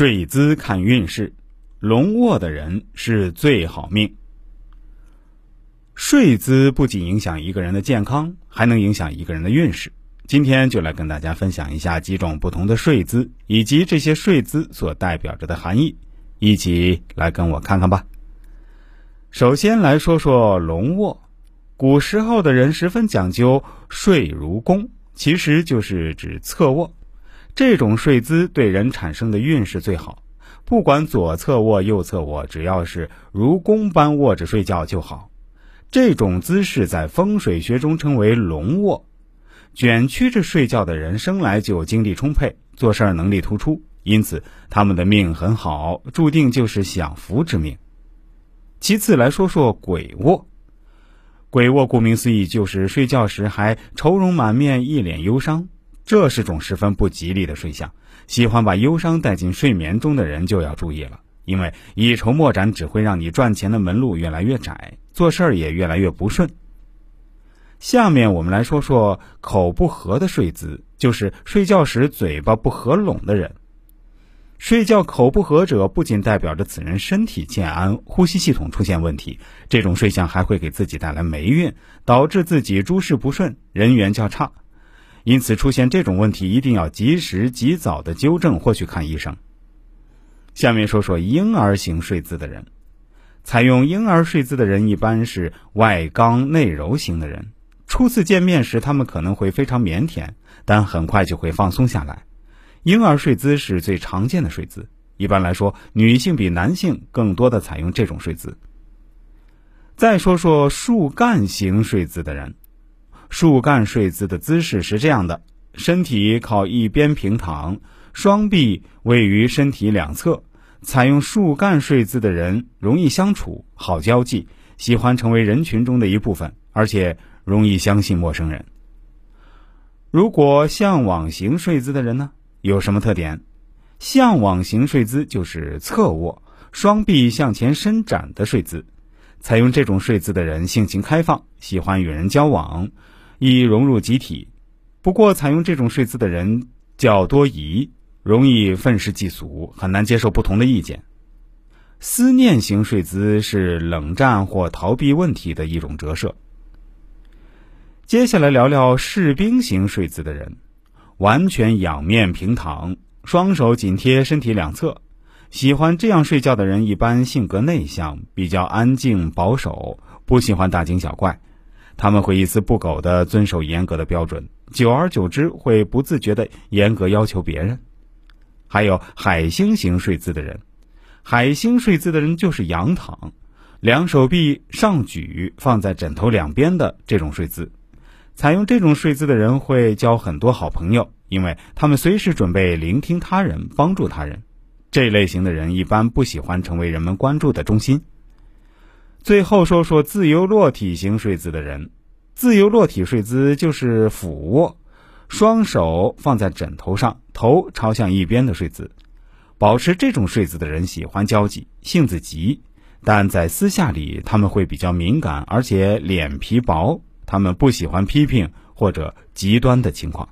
睡姿看运势，龙卧的人是最好命。睡姿不仅影响一个人的健康，还能影响一个人的运势。今天就来跟大家分享一下几种不同的睡姿，以及这些睡姿所代表着的含义，一起来跟我看看吧。首先来说说龙卧，古时候的人十分讲究睡如弓，其实就是指侧卧。这种睡姿对人产生的运势最好，不管左侧卧、右侧卧，只要是如弓般卧着睡觉就好。这种姿势在风水学中称为龙卧。卷曲着睡觉的人生来就精力充沛，做事儿能力突出，因此他们的命很好，注定就是享福之命。其次来说说鬼卧，鬼卧顾名思义就是睡觉时还愁容满面，一脸忧伤。这是种十分不吉利的睡相，喜欢把忧伤带进睡眠中的人就要注意了，因为一筹莫展只会让你赚钱的门路越来越窄，做事儿也越来越不顺。下面我们来说说口不合的睡姿，就是睡觉时嘴巴不合拢的人。睡觉口不合者，不仅代表着此人身体欠安、呼吸系统出现问题，这种睡相还会给自己带来霉运，导致自己诸事不顺，人缘较差。因此，出现这种问题，一定要及时、及早的纠正或去看医生。下面说说婴儿型睡姿的人，采用婴儿睡姿的人一般是外刚内柔型的人。初次见面时，他们可能会非常腼腆，但很快就会放松下来。婴儿睡姿是最常见的睡姿，一般来说，女性比男性更多的采用这种睡姿。再说说树干型睡姿的人。树干睡姿的姿势是这样的：身体靠一边平躺，双臂位于身体两侧。采用树干睡姿的人容易相处，好交际，喜欢成为人群中的一部分，而且容易相信陌生人。如果向往型睡姿的人呢？有什么特点？向往型睡姿就是侧卧，双臂向前伸展的睡姿。采用这种睡姿的人性情开放，喜欢与人交往。易融入集体，不过采用这种睡姿的人较多疑，容易愤世嫉俗，很难接受不同的意见。思念型睡姿是冷战或逃避问题的一种折射。接下来聊聊士兵型睡姿的人，完全仰面平躺，双手紧贴身体两侧。喜欢这样睡觉的人一般性格内向，比较安静保守，不喜欢大惊小怪。他们会一丝不苟地遵守严格的标准，久而久之会不自觉地严格要求别人。还有海星型睡姿的人，海星睡姿的人就是仰躺，两手臂上举放在枕头两边的这种睡姿。采用这种睡姿的人会交很多好朋友，因为他们随时准备聆听他人，帮助他人。这类型的人一般不喜欢成为人们关注的中心。最后说说自由落体型睡姿的人，自由落体睡姿就是俯卧，双手放在枕头上，头朝向一边的睡姿。保持这种睡姿的人喜欢交际，性子急，但在私下里他们会比较敏感，而且脸皮薄，他们不喜欢批评或者极端的情况。